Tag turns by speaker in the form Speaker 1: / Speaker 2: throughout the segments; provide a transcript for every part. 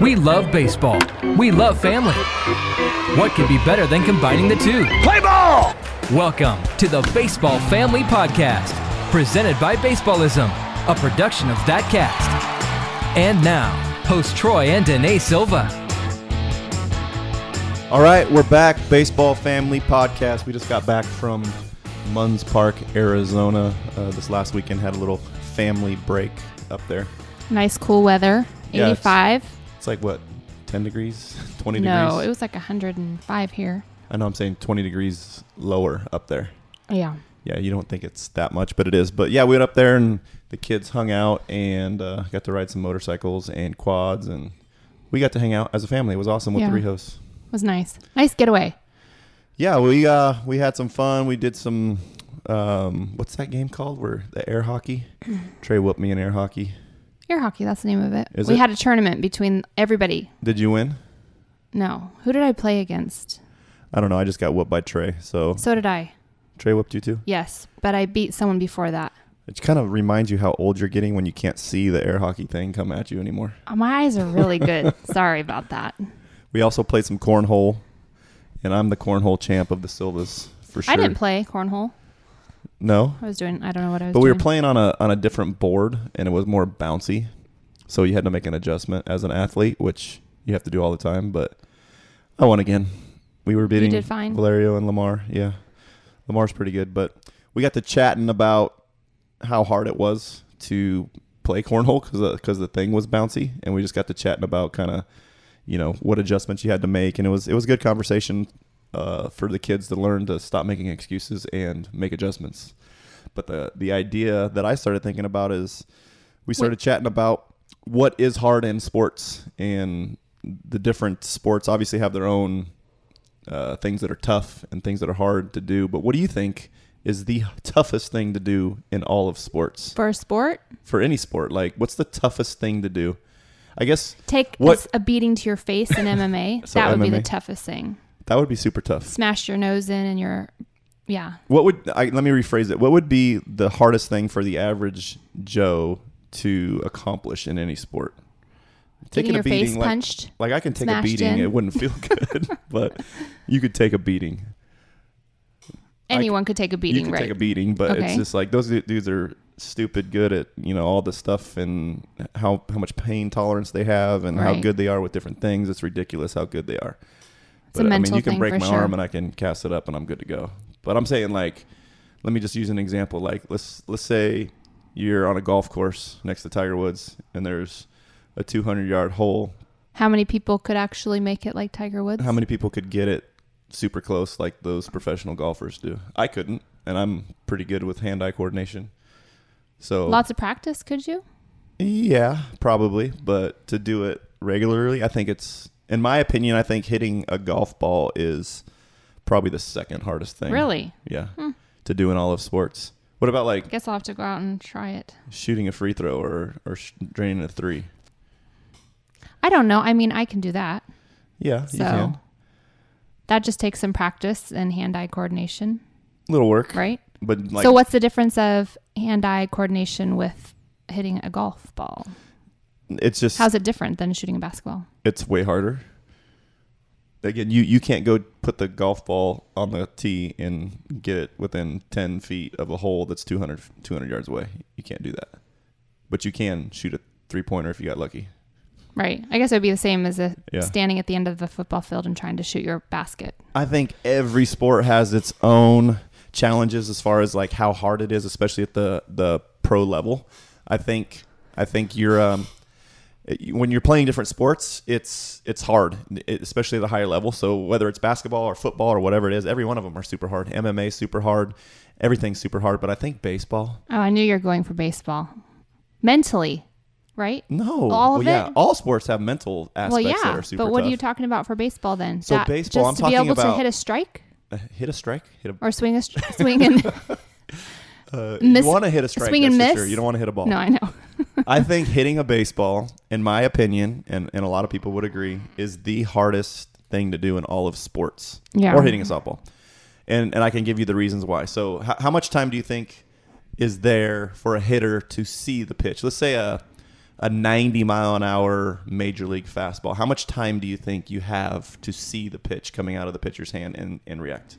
Speaker 1: We love baseball. We love family. What could be better than combining the two?
Speaker 2: Play ball!
Speaker 1: Welcome to the Baseball Family Podcast, presented by Baseballism, a production of that cast. And now, host Troy and Danae Silva.
Speaker 3: All right, we're back. Baseball Family Podcast. We just got back from Munds Park, Arizona. Uh, this last weekend had a little family break up there.
Speaker 4: Nice cool weather.
Speaker 3: Yeah, it's-
Speaker 4: 85.
Speaker 3: It's like what, 10 degrees, 20
Speaker 4: no,
Speaker 3: degrees?
Speaker 4: it was like 105 here.
Speaker 3: I know I'm saying 20 degrees lower up there.
Speaker 4: Yeah.
Speaker 3: Yeah, you don't think it's that much, but it is. But yeah, we went up there and the kids hung out and uh, got to ride some motorcycles and quads, and we got to hang out as a family. It was awesome with
Speaker 4: Yeah.
Speaker 3: the Rehos.
Speaker 4: was nice. Nice getaway.
Speaker 3: Yeah, we uh we had some fun. We did some um what's that game called? Where the air hockey? Trey whooped me in air hockey.
Speaker 4: Air hockey, that's the name of it.
Speaker 3: Is
Speaker 4: we
Speaker 3: it?
Speaker 4: had a tournament between everybody.
Speaker 3: Did you win?
Speaker 4: No. Who did I play against?
Speaker 3: I don't know. I just got whooped by Trey. So
Speaker 4: So did I.
Speaker 3: Trey whooped you too.
Speaker 4: Yes, but I beat someone before that.
Speaker 3: It kind of reminds you how old you're getting when you can't see the air hockey thing come at you anymore.
Speaker 4: Oh, my eyes are really good. Sorry about that.
Speaker 3: We also played some cornhole, and I'm the cornhole champ of the Silvas for sure.
Speaker 4: I didn't play cornhole.
Speaker 3: No,
Speaker 4: I was doing, I don't know what I was doing.
Speaker 3: but we
Speaker 4: doing.
Speaker 3: were playing on a on a different board, and it was more bouncy, so you had to make an adjustment as an athlete, which you have to do all the time. But I won again. We were beating
Speaker 4: did fine.
Speaker 3: Valerio and Lamar. Yeah, Lamar's pretty good, but we got to chatting about how hard it was to play cornhole because because uh, the thing was bouncy, and we just got to chatting about kind of you know what adjustments you had to make, and it was it was a good conversation uh, for the kids to learn to stop making excuses and make adjustments. But the the idea that I started thinking about is we started chatting about what is hard in sports and the different sports obviously have their own uh, things that are tough and things that are hard to do. But what do you think is the toughest thing to do in all of sports
Speaker 4: For a sport,
Speaker 3: for any sport? Like, what's the toughest thing to do? I guess
Speaker 4: take
Speaker 3: What-
Speaker 4: a beating to your face in MMA.
Speaker 3: So
Speaker 4: that would be the toughest thing.
Speaker 3: That would be super tough.
Speaker 4: Smash your nose in and your, yeah.
Speaker 3: What would I, let me rephrase it? What would be the hardest thing for the average Joe to accomplish in any sport?
Speaker 4: Getting your face
Speaker 3: like,
Speaker 4: punched.
Speaker 3: like I can take a beating,
Speaker 4: in.
Speaker 3: it wouldn't feel good, but you could take a beating.
Speaker 4: Anyone could take a beating.
Speaker 3: you
Speaker 4: beating,
Speaker 3: can
Speaker 4: right?
Speaker 3: take a beating, but it's just like those dudes are stupid good at you know all the stuff and how how much pain tolerance they have and how good they are with different things. It's ridiculous how good they are.
Speaker 4: A
Speaker 3: I mean, you can break my
Speaker 4: sure.
Speaker 3: arm and I can cast it up and I'm good to go. But I'm saying like, let me just use an example. Like let's let's say you're on a golf course next to Tiger Woods and there's a 200 yard hole.
Speaker 4: How many people could actually make it like Tiger Woods?
Speaker 3: How many people could get it super close like those professional golfers do? I couldn't, and I'm pretty good with hand-eye coordination. So
Speaker 4: Lots of practice, could you?
Speaker 3: Yeah, probably. But to do it regularly, I think it's, in my opinion, I think hitting a golf ball is probably the second hardest thing.
Speaker 4: Really?
Speaker 3: Yeah. Hmm. To do in all of sports. What about like I
Speaker 4: Guess I'll have to go out and try it.
Speaker 3: shooting a free throw or or sh- draining a three?
Speaker 4: I don't know. I mean, I can do that.
Speaker 3: Yeah, you
Speaker 4: So
Speaker 3: can.
Speaker 4: that just takes some practice and hand-eye coordination,
Speaker 3: Little work,
Speaker 4: right?
Speaker 3: But like,
Speaker 4: so what's the difference of hand-eye coordination with hitting a golf ball?
Speaker 3: It's just
Speaker 4: How's it different than shooting a basketball?
Speaker 3: it's way harder. Again, you, you can't go put the golf ball on the tee and get it within 10 feet of a hole that's 200, 200 yards away. You can't do that. But you can shoot a three pointer if you got lucky.
Speaker 4: Right. I guess it would be the same as a
Speaker 3: Yeah.
Speaker 4: standing at the end of the football field and trying to shoot your basket.
Speaker 3: I think every sport has its own challenges as far as like how hard it is, especially at the, the pro level. I think I think you're um, when you're playing different sports, it's it's hard, especially at the higher level. So whether it's basketball or football or whatever it is, every one of them are super hard. MMA super hard, everything's super hard. But I think baseball,
Speaker 4: Oh, I knew you were going for baseball. Mentally, right?
Speaker 3: no,
Speaker 4: All of
Speaker 3: well, yeah,
Speaker 4: it?
Speaker 3: all sports have mental aspects
Speaker 4: well,
Speaker 3: that
Speaker 4: yeah.
Speaker 3: are super
Speaker 4: But what
Speaker 3: tough.
Speaker 4: are you talking about for baseball then?
Speaker 3: So
Speaker 4: That-
Speaker 3: baseball,
Speaker 4: just
Speaker 3: I'm
Speaker 4: to be able
Speaker 3: about-
Speaker 4: to hit a strike
Speaker 3: Uh, hit a strike, hit a
Speaker 4: or swing a str- swing and
Speaker 3: uh,
Speaker 4: miss-
Speaker 3: you want to hit a strike,
Speaker 4: swing and miss?
Speaker 3: sure. You don't want to hit a ball.
Speaker 4: no, I know.
Speaker 3: I think hitting a baseball, in my opinion, and, and a lot of people would agree, is the hardest thing to do in all of sports.
Speaker 4: Yeah.
Speaker 3: Or hitting a softball. And and I can give you the reasons why. So h- how much time do you think is there for a hitter to see the pitch? Let's say a a 90 mile an hour major league fastball, how much time do you think you have to see the pitch coming out of the pitcher's hand and, and react?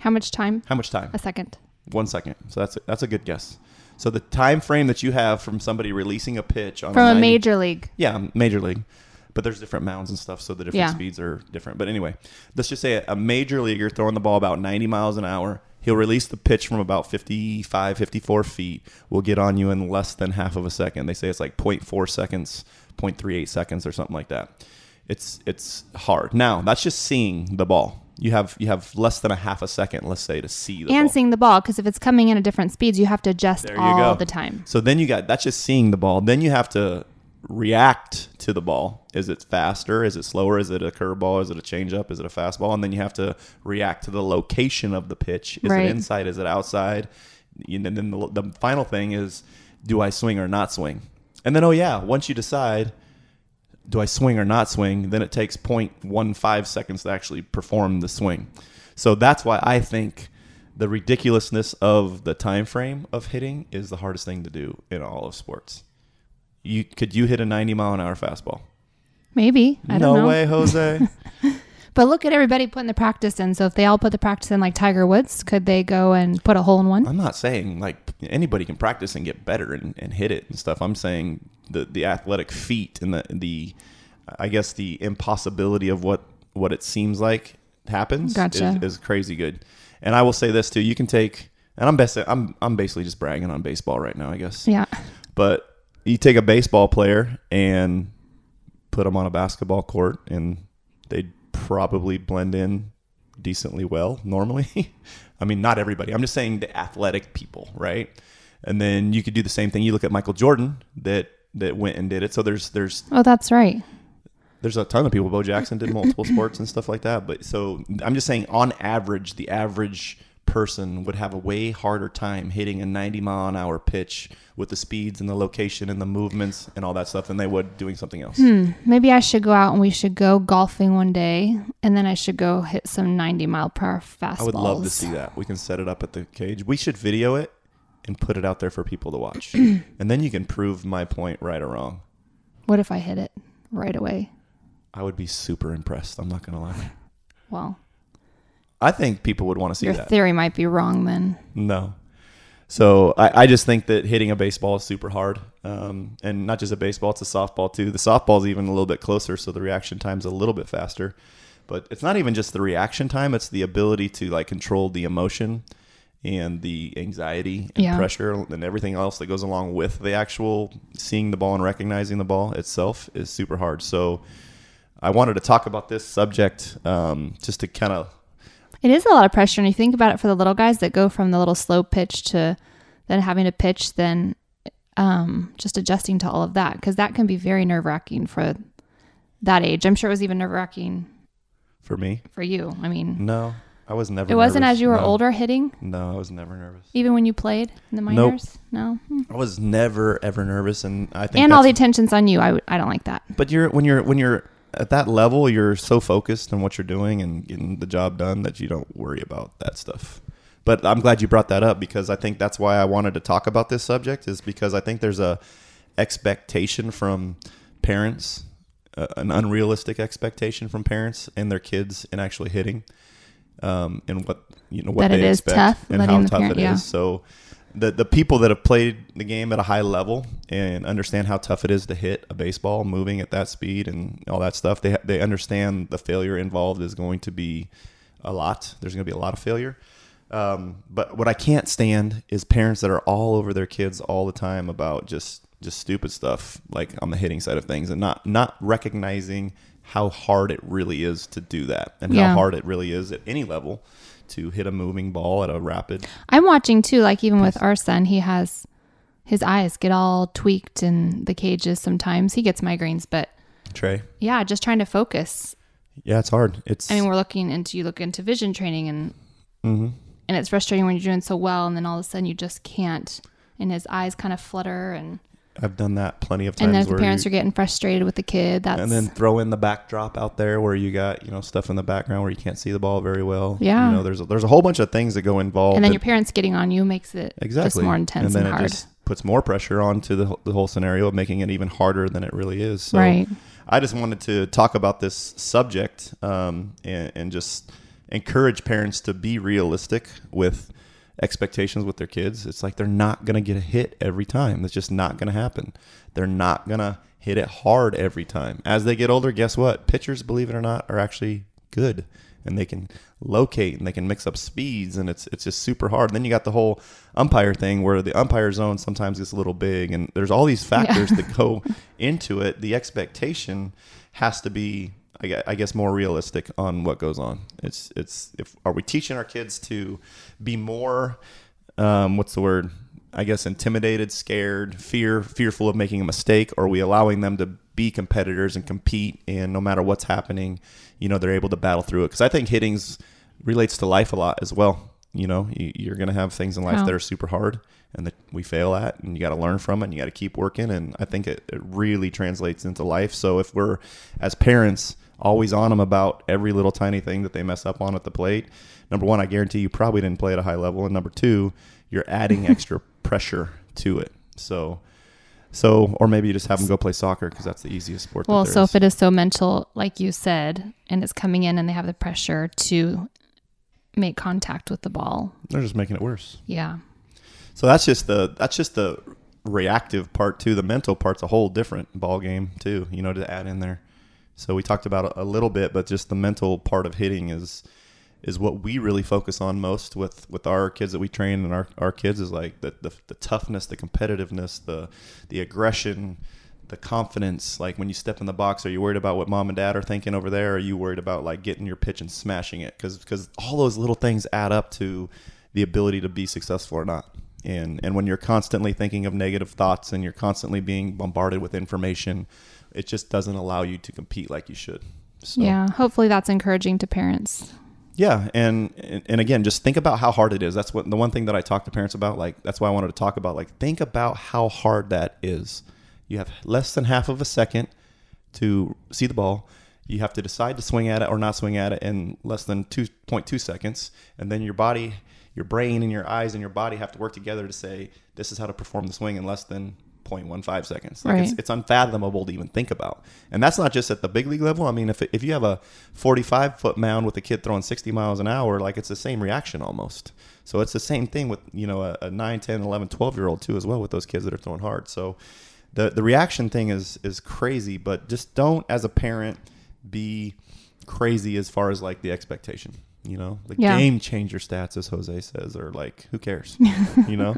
Speaker 4: How much time?
Speaker 3: How much time?
Speaker 4: A second.
Speaker 3: One second. So that's a, that's a good guess. So the time frame that you have from somebody releasing a pitch on
Speaker 4: From a
Speaker 3: 90
Speaker 4: major league.
Speaker 3: yeah, um, major league. But there's different mounds and stuff, so the different
Speaker 4: Yeah.
Speaker 3: speeds are different. But anyway, let's just say a, a major leaguer throwing the ball about 90 miles an hour. He'll release the pitch from about 55, 54 feet. Will get on you in less than half of a second. They say it's like 0.4 seconds, 0.38 seconds, or something like that. It's it's hard. Now that's just seeing the ball. You have you have less than a half a second, let's say, to see the
Speaker 4: and
Speaker 3: ball.
Speaker 4: seeing the ball because if it's coming in at different speeds, you have to adjust all
Speaker 3: go.
Speaker 4: the time.
Speaker 3: So then you got that's just seeing the ball. Then you have to react to the ball. Is it faster? Is it slower? Is it a curveball? Is it a changeup? Is it a fastball? And then you have to react to the location of the pitch. Is
Speaker 4: Right.
Speaker 3: it inside? Is it outside? And then the, the final thing is, do I swing or not swing? And then oh yeah, once you decide, do I swing or not swing? Then it takes 0.15 seconds to actually perform the swing. So that's why I think the ridiculousness of the time frame of hitting is the hardest thing to do in all of sports. You could you hit a 90 mile an hour fastball?
Speaker 4: Maybe. I
Speaker 3: no
Speaker 4: don't know.
Speaker 3: way, Jose.
Speaker 4: But look at everybody putting the practice in. So if they all put the practice in like Tiger Woods, could they go and put a hole in one?
Speaker 3: I'm not saying like anybody can practice and get better and, and hit it and stuff. I'm saying the the athletic feat and the the I guess the impossibility of what what it seems like happens
Speaker 4: Gotcha.
Speaker 3: is, is crazy good. And I will say this too: you can take and I'm best I'm I'm basically just bragging on baseball right now, I guess.
Speaker 4: Yeah.
Speaker 3: But you take a baseball player and put them on a basketball court, and they'd probably blend in decently well normally. I mean, not everybody. I'm just saying the athletic people, right? And then you could do the same thing. You look at Michael Jordan that that went and did it. So there's there's
Speaker 4: Oh, that's right.
Speaker 3: there's a ton of people. Bo Jackson did multiple sports and stuff like that. But so I'm just saying, on average, the average person would have a way harder time hitting a 90 mile an hour pitch with the speeds and the location and the movements and all that stuff than they would doing something else.
Speaker 4: Hmm, maybe I should go out and we should go golfing one day, and then I should go hit some 90 mile per hour fastballs.
Speaker 3: I would love to see that. We can set it up at the cage. We should video it and put it out there for people to watch. and then you can prove my point right or wrong.
Speaker 4: What if I hit it right away?
Speaker 3: I would be super impressed. I'm not going to lie.
Speaker 4: Well,
Speaker 3: I think people would want to see
Speaker 4: your
Speaker 3: that.
Speaker 4: theory might be wrong then.
Speaker 3: No. So I, I just think that hitting a baseball is super hard, um, and not just a baseball; it's a softball too. The softball's even a little bit closer, so the reaction time's a little bit faster. But it's not even just the reaction time; it's the ability to like control the emotion and the anxiety and
Speaker 4: Yeah.
Speaker 3: pressure and everything else that goes along with the actual seeing the ball and recognizing the ball itself is super hard. So I wanted to talk about this subject um, just to kind of
Speaker 4: It is a lot of pressure, and you think about it for the little guys that go from the little slow pitch to then having to pitch, then um, just adjusting to all of that because that can be very nerve wracking for that age. I'm sure it was even nerve wracking
Speaker 3: for me.
Speaker 4: for you. I mean,
Speaker 3: No, I was never.
Speaker 4: Nervous It wasn't
Speaker 3: nervous.
Speaker 4: as you were
Speaker 3: No.
Speaker 4: older hitting,
Speaker 3: No, I was never nervous.
Speaker 4: even when you played in the
Speaker 3: Nope.
Speaker 4: minors. No, Hmm.
Speaker 3: I was never ever nervous, and I think
Speaker 4: and all the attention's on you. I, w- I don't like that.
Speaker 3: But you're when you're when you're at that level, you're so focused on what you're doing and getting the job done that you don't worry about that stuff. But I'm glad you brought that up because I think that's why I wanted to talk about this subject is because I think there's a expectation from parents, uh, an unrealistic expectation from parents and their kids in actually hitting, um, and what you know what
Speaker 4: That it
Speaker 3: they
Speaker 4: is
Speaker 3: expect
Speaker 4: tough,
Speaker 3: and how tough
Speaker 4: parent-
Speaker 3: it is.
Speaker 4: yeah.
Speaker 3: So the the people that have played the game at a high level and understand how tough it is to hit a baseball moving at that speed and all that stuff, they they understand the failure involved is going to be a lot. There's going to be a lot of failure. Um, but what I can't stand is parents that are all over their kids all the time about just just stupid stuff like on the hitting side of things and not not recognizing how hard it really is to do that and
Speaker 4: Yeah.
Speaker 3: how hard it really is at any level to hit a moving ball at a rapid
Speaker 4: I'm watching too, like even with our son, he has his eyes get all tweaked in the cages sometimes. He gets migraines, but
Speaker 3: Trey.
Speaker 4: yeah, just trying to focus.
Speaker 3: Yeah, it's hard. It's
Speaker 4: I mean, we're looking into you look into vision training and
Speaker 3: mhm.
Speaker 4: and it's frustrating when you're doing so well and then all of a sudden you just can't and his eyes kind of flutter and
Speaker 3: I've done that plenty of times.
Speaker 4: and then if the parents
Speaker 3: you-
Speaker 4: are getting frustrated with the kid, that's
Speaker 3: and then throw in the backdrop out there where you got you know stuff in the background where you can't see the ball very well.
Speaker 4: Yeah.
Speaker 3: you know there's a, there's a whole bunch of things that go involved.
Speaker 4: and then
Speaker 3: that-
Speaker 4: your parents getting on you makes it
Speaker 3: exactly
Speaker 4: just more intense
Speaker 3: and then
Speaker 4: and, hard.
Speaker 3: it just puts more pressure onto the, the whole scenario of making it even harder than it really is. So
Speaker 4: Right.
Speaker 3: I just wanted to talk about this subject um, and, and just encourage parents to be realistic with expectations with their kids. It's like they're not going to get a hit every time. That's just not going to happen. They're not going to hit it hard every time. As they get older, guess what? Pitchers, believe it or not, are actually good and they can locate and they can mix up speeds and it's it's just super hard. And then you got the whole umpire thing where the umpire zone sometimes gets a little big and there's all these factors that go into it. The expectation has to be I guess more realistic on what goes on. It's it's if are we teaching our kids to be more um, what's the word? I guess intimidated, scared, fear, fearful of making a mistake, or are we allowing them to be competitors and compete and no matter what's happening, you know, they're able to battle through it. Because I think hitting's relates to life a lot as well. You know, you, you're going to have things in life
Speaker 4: How?
Speaker 3: that are super hard and that we fail at, and you got to learn from it and you got to keep working. And I think it, it really translates into life. So if we're, as parents, always on them about every little tiny thing that they mess up on at the plate, number one, I guarantee you probably didn't play at a high level. And number two, you're adding extra pressure to it. So, so, or maybe you just have them go play soccer because that's the easiest sport.
Speaker 4: Well, so
Speaker 3: is.
Speaker 4: if it is so mental, like you said, and it's coming in and they have the pressure to make contact with the ball.
Speaker 3: they're just making it worse.
Speaker 4: Yeah.
Speaker 3: So that's just the that's just the reactive part too. The mental part's a whole different ball game too. You know, to add in there. So we talked about a little bit, but just the mental part of hitting is is what we really focus on most with with our kids that we train and our, our kids is like the, the the toughness, the competitiveness, the the aggression, the confidence. Like when you step in the box, are you worried about what mom and dad are thinking over there? Are you worried about like getting your pitch and smashing it? Because because all those little things add up to the ability to be successful or not. And and when you're constantly thinking of negative thoughts and you're constantly being bombarded with information, it just doesn't allow you to compete like you should. So,
Speaker 4: Yeah. Hopefully that's encouraging to parents.
Speaker 3: yeah, and, and and again, just think about how hard it is. That's what the one thing that I talk to parents about. Like that's why I wanted to talk about. Like think about how hard that is. You have less than half of a second to see the ball. You have to decide to swing at it or not swing at it in less than two point two seconds, and then your body, your brain, and your eyes and your body have to work together to say this is how to perform the swing in less than 0.15 seconds. Like it's, it's unfathomable to even think about. And that's not just at the big league level. I mean, if, if you have a 45 foot mound with a kid throwing 60 miles an hour, like it's the same reaction almost. So it's the same thing with, you know, a, a 9, 10, 11, 12 year old too, as well with those kids that are throwing hard. So the, the reaction thing is, is crazy, but just don't as a parent be crazy as far as like the expectation, you know, the
Speaker 4: Yeah.
Speaker 3: game changer stats, as Jose says, or like, who cares, you know?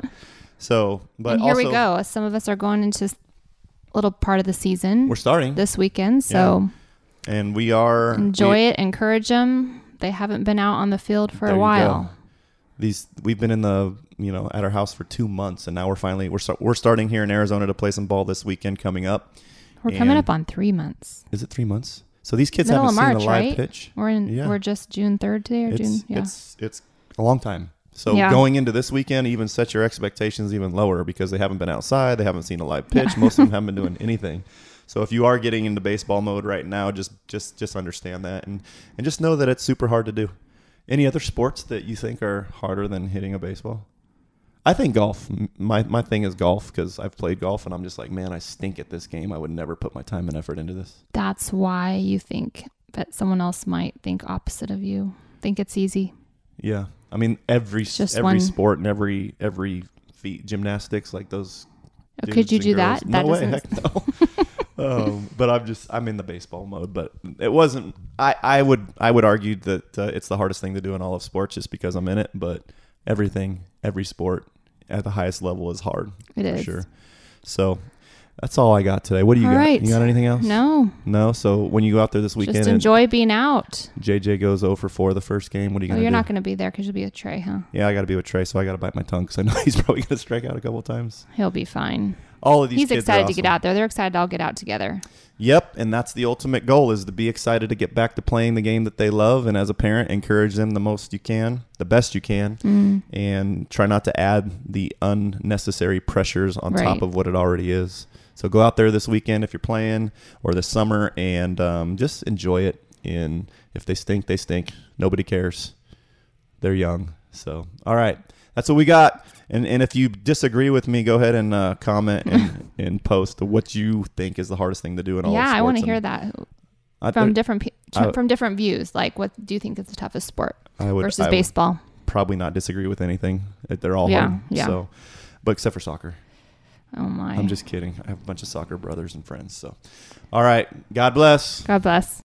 Speaker 3: So, but
Speaker 4: and here
Speaker 3: also,
Speaker 4: we go. Some of us are going into little part of the season
Speaker 3: We're starting.
Speaker 4: this weekend. So
Speaker 3: and we are
Speaker 4: enjoy
Speaker 3: we-
Speaker 4: it, encourage them. They haven't been out on the field for a while.
Speaker 3: go. These we've been in the you know at our house for two months, and now we're finally we're start, we're starting here in Arizona to play some ball this weekend coming up.
Speaker 4: We're coming up on three months.
Speaker 3: Is it three months? So these kids
Speaker 4: Middle
Speaker 3: haven't
Speaker 4: of
Speaker 3: seen
Speaker 4: March,
Speaker 3: a live
Speaker 4: right?
Speaker 3: pitch.
Speaker 4: We're in.
Speaker 3: Yeah.
Speaker 4: We're just June third today or
Speaker 3: It's
Speaker 4: June. Yeah.
Speaker 3: it's it's a long time. So
Speaker 4: Yeah.
Speaker 3: going into this weekend, even set your expectations even lower because they haven't been outside, they haven't seen a live pitch. Most of them haven't been doing anything. So if you are getting into baseball mode right now, just just just understand that and and just know that it's super hard to do. Any other sports that you think are harder than hitting a baseball? I think golf. My my thing is golf because I've played golf and I'm just like, man, I stink at this game. I would never put my time and effort into this.
Speaker 4: That's why you think that someone else might think opposite of you. Think it's easy.
Speaker 3: Yeah, I mean every every
Speaker 4: one-
Speaker 3: sport and every every feat gymnastics like those.
Speaker 4: Oh, Could you do
Speaker 3: girls-
Speaker 4: that?
Speaker 3: No
Speaker 4: that
Speaker 3: way, heck no. um, but I'm just I'm in the baseball mode. But it wasn't. I I would I would argue that uh, it's the hardest thing to do in all of sports just because I'm in it. But everything, every sport at the highest level is hard.
Speaker 4: It
Speaker 3: for
Speaker 4: is.
Speaker 3: sure. So that's all I got today. What do you
Speaker 4: All
Speaker 3: got?
Speaker 4: right.
Speaker 3: You got anything else?
Speaker 4: No,
Speaker 3: No. So when you go out there this weekend,
Speaker 4: just enjoy being out.
Speaker 3: JJ goes 0 for 4 the first game. What are you
Speaker 4: Oh,
Speaker 3: gonna
Speaker 4: you're
Speaker 3: do?
Speaker 4: not going to be there because you'll be with Trey, huh?
Speaker 3: Yeah, I got to be with Trey, so I got to bite my tongue because I know he's probably going to strike out a couple times.
Speaker 4: He'll be fine.
Speaker 3: All of these
Speaker 4: He's
Speaker 3: kids are
Speaker 4: excited to get out there. They're excited to all get out together.
Speaker 3: Yep, and that's the ultimate goal is to be excited to get back to playing the game that they love, and as a parent, encourage them the most you can, the best you can,
Speaker 4: Mm.
Speaker 3: and try not to add the unnecessary pressures on top of what it already is. So go out there this weekend if you're playing, or this summer, and um, just enjoy it. And if they stink, they stink. Nobody cares. They're young. So all right, that's what we got. And and if you disagree with me, go ahead and uh, comment and, and post what you think is the hardest thing to do in all.
Speaker 4: yeah, I want to hear that
Speaker 3: I,
Speaker 4: from
Speaker 3: there-
Speaker 4: different pe-
Speaker 3: I-
Speaker 4: from different views. Like, what do you think is the toughest sport
Speaker 3: I would
Speaker 4: versus
Speaker 3: I
Speaker 4: baseball?
Speaker 3: probably not disagree with anything. They're all
Speaker 4: Yeah,
Speaker 3: hard.
Speaker 4: yeah.
Speaker 3: So, but except for soccer.
Speaker 4: Oh my!
Speaker 3: I'm just kidding. I have a bunch of soccer brothers and friends. So, all right. God bless.
Speaker 4: God bless.